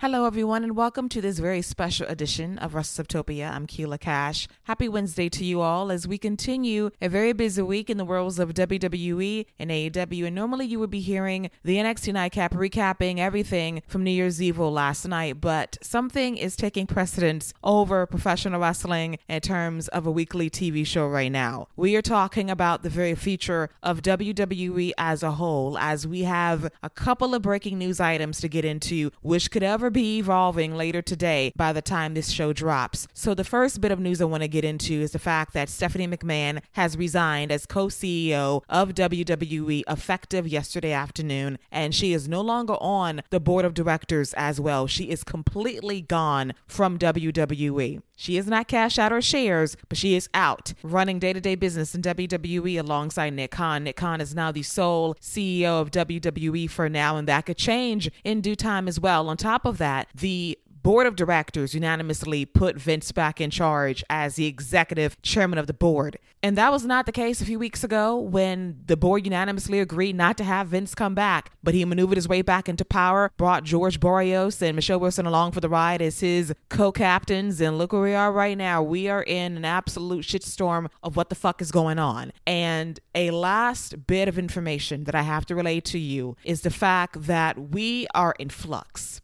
Hello, everyone, and welcome to this very special edition of WrestleSoapTopia. I'm Keila Cash. Happy Wednesday to you all as we continue a very busy week in the worlds of WWE and AEW. And normally you would be hearing the NXT Nightcap recapping everything from New Year's Eve last night, but something is taking precedence over professional wrestling in terms of a weekly TV show right now. We are talking about the very future of WWE as a whole, as we have a couple of breaking news items to get into, which could ever be evolving later today by the time this show drops. So, the first bit of news I want to get into is the fact that Stephanie McMahon has resigned as co CEO of WWE effective yesterday afternoon, and she is no longer on the board of directors as well. She is completely gone from WWE. She has not cashed out her shares, but she is out running day to day business in WWE alongside Nick Khan. Nick Khan is now the sole CEO of WWE for now, and that could change in due time as well. On top of that, the board of directors unanimously put Vince back in charge as the executive chairman of the board. And that was not the case a few weeks ago when the board unanimously agreed not to have Vince come back. But he maneuvered his way back into power, brought George Barrios and Michelle Wilson along for the ride as his co captains. And look where we are right now. We are in an absolute shitstorm of what the fuck is going on. And a last bit of information that I have to relay to you is the fact that we are in flux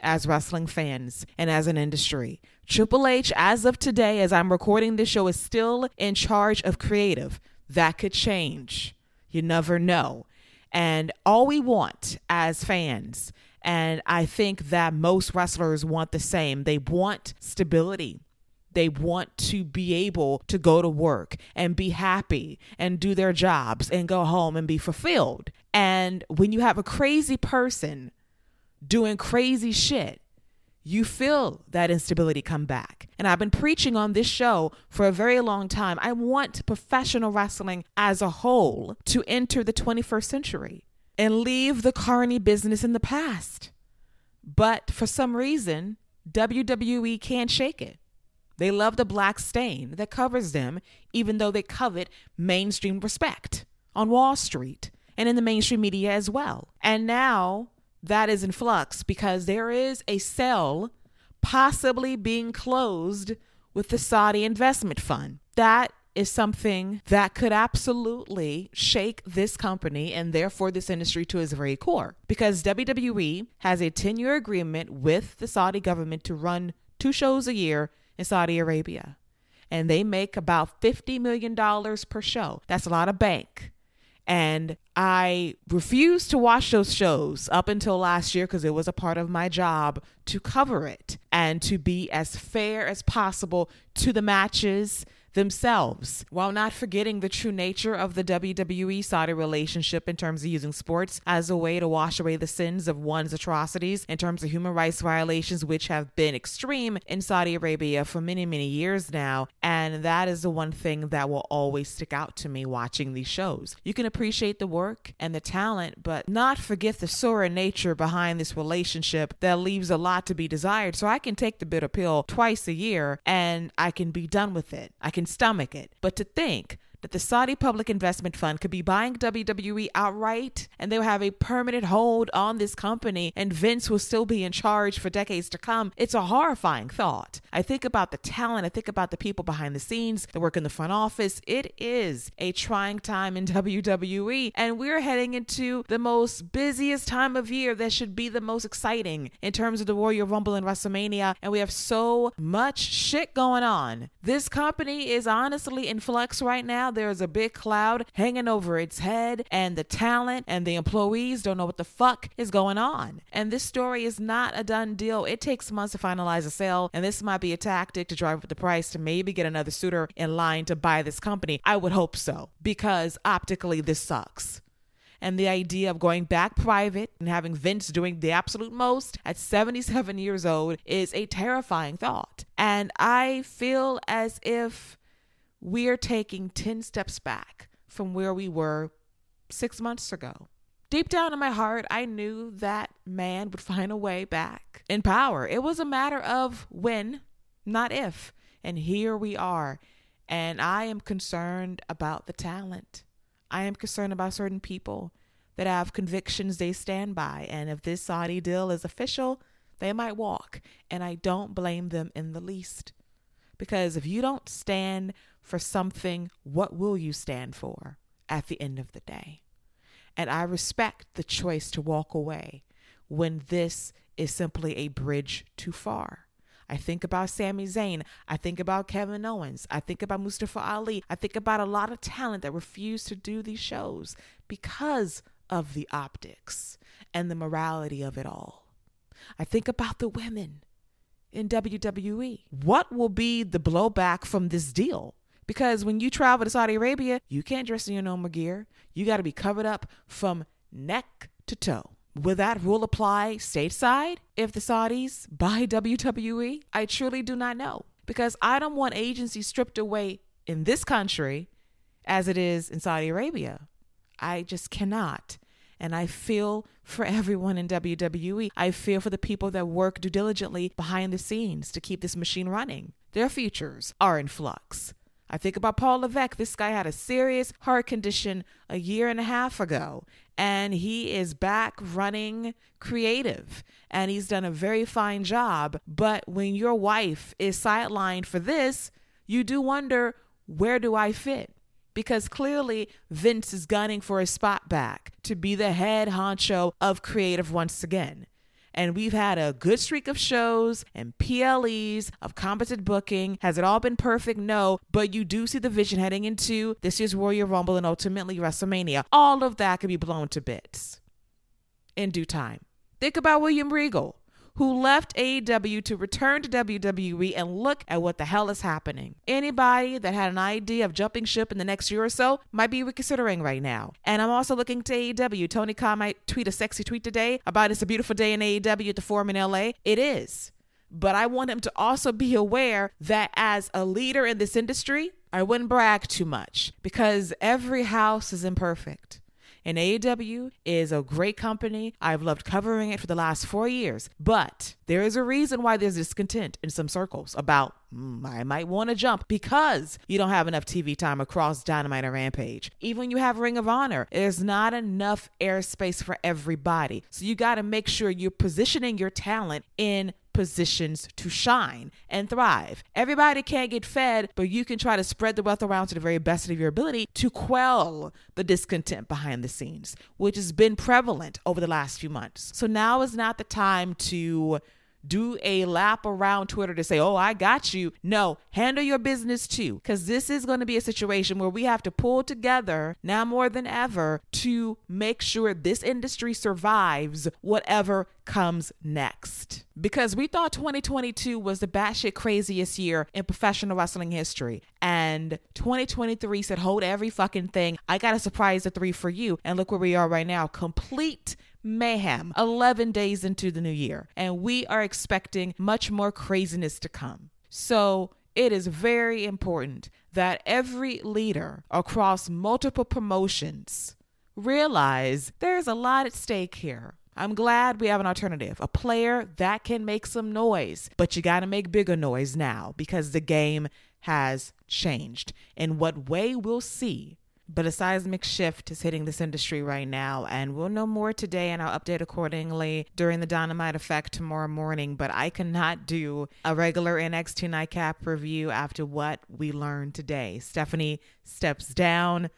as wrestling fans and as an industry. Triple H, as of today, as I'm recording this show, is still in charge of creative. That could change. You never know. And all we want as fans, and I think that most wrestlers want the same, they want stability. They want to be able to go to work and be happy and do their jobs and go home and be fulfilled. And when you have a crazy person doing crazy shit, you feel that instability come back. And I've been preaching on this show for a very long time. I want professional wrestling as a whole to enter the 21st century and leave the carny business in the past. But for some reason, WWE can't shake it. They love the black stain that covers them, even though they covet mainstream respect on Wall Street and in the mainstream media as well. And now that is in flux because there is a sale possibly being closed with the Saudi investment fund. That is something that could absolutely shake this company and therefore this industry to its very core. Because WWE has a 10 year agreement with the Saudi government to run two shows a year in Saudi Arabia. And they make about $50 million per show. That's a lot of bank. And I refused to watch those shows up until last year because it was a part of my job to cover it and to be as fair as possible to the matches themselves, while not forgetting the true nature of the WWE Saudi relationship in terms of using sports as a way to wash away the sins of one's atrocities in terms of human rights violations, which have been extreme in Saudi Arabia for many, many years now. And that is the one thing that will always stick out to me watching these shows. You can appreciate the work and the talent, but not forget the sordid nature behind this relationship that leaves a lot to be desired. So I can take the bitter pill twice a year and I can be done with it. I can stomach it. But to think that the Saudi Public Investment Fund could be buying WWE outright and they'll have a permanent hold on this company and Vince will still be in charge for decades to come. It's a horrifying thought. I think about the talent, I think about the people behind the scenes that work in the front office. It is a trying time in WWE and we're heading into the most busiest time of year that should be the most exciting in terms of the Royal Rumble and WrestleMania and we have so much shit going on. This company is honestly in flux right now now there's a big cloud hanging over its head, and the talent and the employees don't know what the fuck is going on. And this story is not a done deal. It takes months to finalize a sale, and this might be a tactic to drive up the price to maybe get another suitor in line to buy this company. I would hope so, because optically, this sucks and the idea of going back private and having Vince doing the absolute most at 77 years old is a terrifying thought. And I feel as if we are taking 10 steps back from where we were six months ago. Deep down in my heart, I knew that man would find a way back in power. It was a matter of when, not if. And here we are. And I am concerned about the talent. I am concerned about certain people that have convictions they stand by. And if this Saudi deal is official, they might walk. And I don't blame them in the least. Because if you don't stand for something, what will you stand for at the end of the day? And I respect the choice to walk away when this is simply a bridge too far. I think about Sami Zayn. I think about Kevin Owens. I think about Mustafa Ali. I think about a lot of talent that refused to do these shows because of the optics and the morality of it all. I think about the women in WWE. What will be the blowback from this deal? Because when you travel to Saudi Arabia, you can't dress in your normal gear. You got to be covered up from neck to toe. Will that rule apply stateside if the Saudis buy WWE? I truly do not know because I don't want agencies stripped away in this country as it is in Saudi Arabia. I just cannot. And I feel for everyone in WWE. I feel for the people that work diligently behind the scenes to keep this machine running. Their futures are in flux. I think about Paul Levesque. This guy had a serious heart condition a year and a half ago, and he is back running creative, and he's done a very fine job. But when your wife is sidelined for this, you do wonder where do I fit? Because clearly Vince is gunning for a spot back to be the head honcho of creative once again and we've had a good streak of shows and PLEs of competent booking. Has it all been perfect? No, but you do see the vision heading into this year's Royal Rumble and ultimately WrestleMania. All of that could be blown to bits in due time. Think about William Regal who left AEW to return to WWE and look at what the hell is happening. Anybody that had an idea of jumping ship in the next year or so might be reconsidering right now. And I'm also looking to AEW. Tony Khan might tweet a sexy tweet today about it's a beautiful day in AEW at the Forum in LA. It is. But I want him to also be aware that as a leader in this industry, I wouldn't brag too much because every house is imperfect. And AEW is a great company. I've loved covering it for the last four years. But there is a reason why there's discontent in some circles about mm, I might want to jump because you don't have enough TV time across Dynamite or Rampage. Even when you have Ring of Honor, there's not enough airspace for everybody. So you got to make sure you're positioning your talent in positions to shine and thrive. Everybody can't get fed, but you can try to spread the wealth around to the very best of your ability to quell the discontent behind the scenes, which has been prevalent over the last few months. So now is not the time to do a lap around Twitter to say, oh, I got you. No, handle your business too, because this is going to be a situation where we have to pull together now more than ever to make sure this industry survives whatever comes next. Because we thought 2022 was the batshit craziest year in professional wrestling history. And 2023 said, hold every fucking thing. I got a surprise the three for you. And look where we are right now complete mayhem 11 days into the new year. And we are expecting much more craziness to come. So it is very important that every leader across multiple promotions realize there's a lot at stake here. I'm glad we have an alternative, a player that can make some noise, but you got to make bigger noise now because the game has changed. In what way, we'll see. But a seismic shift is hitting this industry right now, and we'll know more today and I'll update accordingly during the Dynamite Effect tomorrow morning. But I cannot do a regular NXT Nightcap review after what we learned today. Stephanie steps down,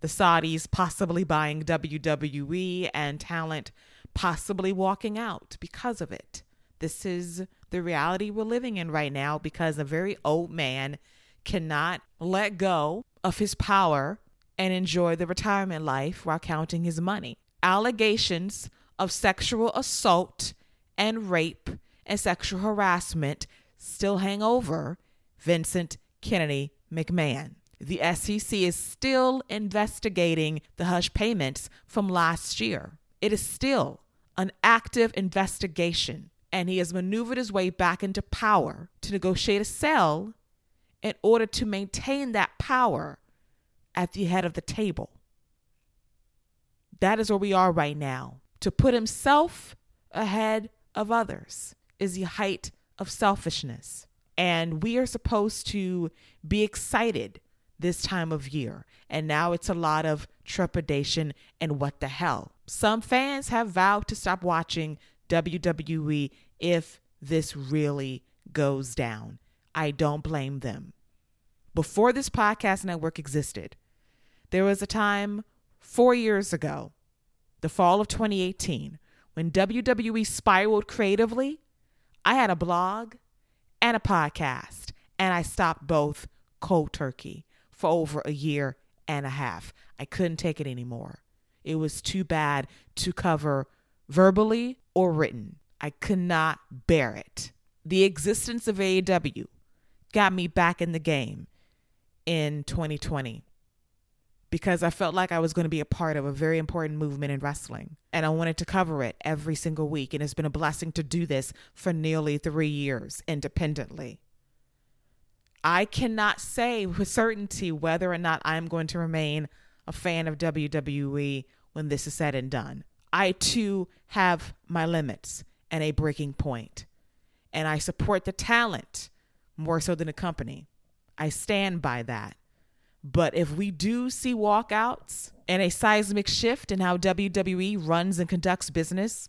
the Saudis possibly buying WWE, and talent possibly walking out because of it. This is the reality we're living in right now because a very old man cannot let go of his power and enjoy the retirement life while counting his money. Allegations of sexual assault and rape and sexual harassment still hang over Vincent Kennedy McMahon. The SEC is still investigating the hush payments from last year. It is still an active investigation, and he has maneuvered his way back into power to negotiate a sale in order to maintain that power at the head of the table. That is where we are right now. To put himself ahead of others is the height of selfishness. And we are supposed to be excited this time of year. And now it's a lot of trepidation and what the hell. Some fans have vowed to stop watching WWE if this really goes down. I don't blame them. Before this podcast network existed, there was a time four years ago, the fall of 2018, when WWE spiraled creatively. I had a blog and a podcast, and I stopped both cold turkey for over a year and a half. I couldn't take it anymore. It was too bad to cover verbally or written. I could not bear it. The existence of AEW got me back in the game in 2020 because I felt like I was going to be a part of a very important movement in wrestling. And I wanted to cover it every single week. And it's been a blessing to do this for nearly three years independently. I cannot say with certainty whether or not I'm going to remain a fan of WWE when this is said and done. I too have my limits and a breaking point, and I support the talent more so than the company. I stand by that. But if we do see walkouts and a seismic shift in how WWE runs and conducts business,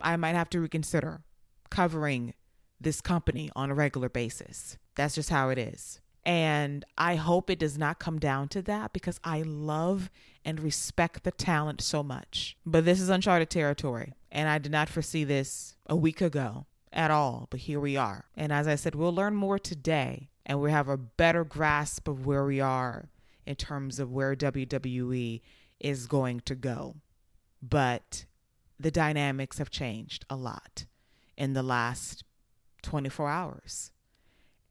I might have to reconsider covering this company on a regular basis. That's just how it is. And I hope it does not come down to that because I love and respect the talent so much. But this is uncharted territory. And I did not foresee this a week ago at all. But here we are. And as I said, we'll learn more today and we have a better grasp of where we are in terms of where WWE is going to go. But the dynamics have changed a lot in the last 24 hours.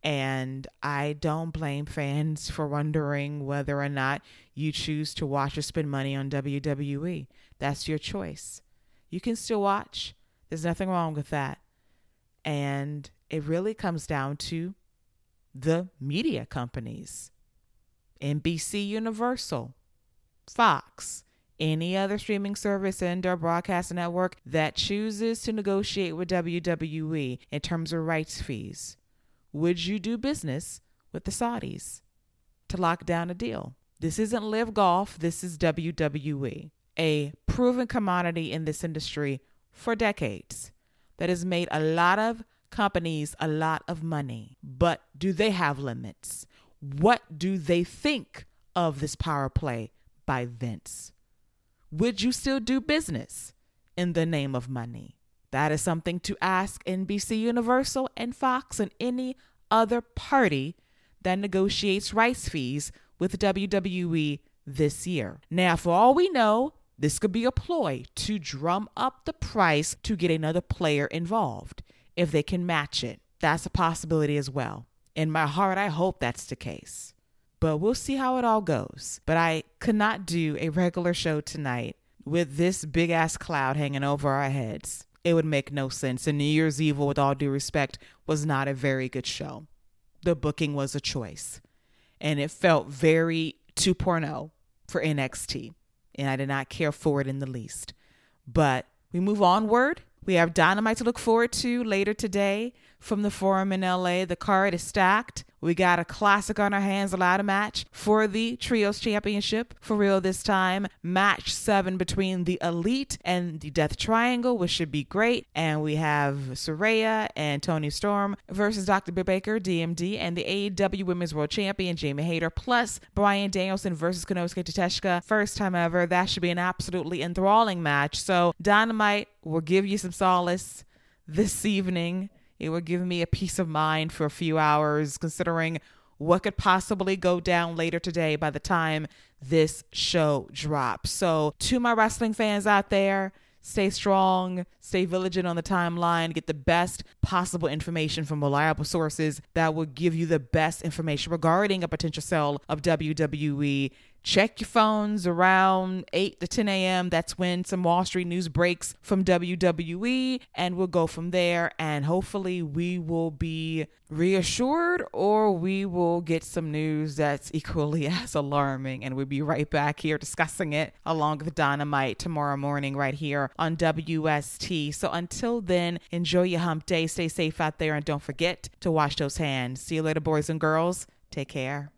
And I don't blame fans for wondering whether or not you choose to watch or spend money on WWE. That's your choice. You can still watch, there's nothing wrong with that. And it really comes down to the media companies NBC Universal, Fox, any other streaming service and or broadcast network that chooses to negotiate with WWE in terms of rights fees would you do business with the Saudis to lock down a deal? This isn't LIV Golf, this is WWE, a proven commodity in this industry for decades that has made a lot of companies a lot of money. But do they have limits? What do they think of this power play by Vince? Would you still do business in the name of money? That is something to ask NBC Universal and Fox and any other party that negotiates rights fees with WWE this year. Now, for all we know, this could be a ploy to drum up the price to get another player involved if they can match it. That's a possibility as well. In my heart, I hope that's the case. But we'll see how it all goes. But I could not do a regular show tonight with this big ass cloud hanging over our heads it would make no sense. And New Year's Evil, with all due respect, was not a very good show. The booking was a choice, and it felt very 2.0 for NXT, and I did not care for it in the least. But we move onward. We have Dynamite to look forward to later today from the forum in LA. The card is stacked. We got a classic on our hands, a ladder match for the Trios Championship for real this time. Match seven between the Elite and the Death Triangle, which should be great. And we have Saraya and Toni Storm versus Dr. Baker, DMD, and the AEW Women's World Champion, Jamie Hayter, plus Bryan Danielson versus Konosuke Takeshita. First time ever. That should be an absolutely enthralling match. So, Dynamite will give you some solace this evening it would give me a peace of mind for a few hours, considering what could possibly go down later today by the time this show drops. So, to my wrestling fans out there, stay strong, stay vigilant on the timeline, get the best possible information from reliable sources that will give you the best information regarding a potential sale of WWE check your phones around 8 to 10 a.m. That's when some Wall Street news breaks from WWE, and we'll go from there. And hopefully, we will be reassured or we will get some news that's equally as alarming. And we'll be right back here discussing it along with Dynamite tomorrow morning, right here on WST. So until then, enjoy your hump day, stay safe out there, and don't forget to wash those hands. See you later, boys and girls. Take care.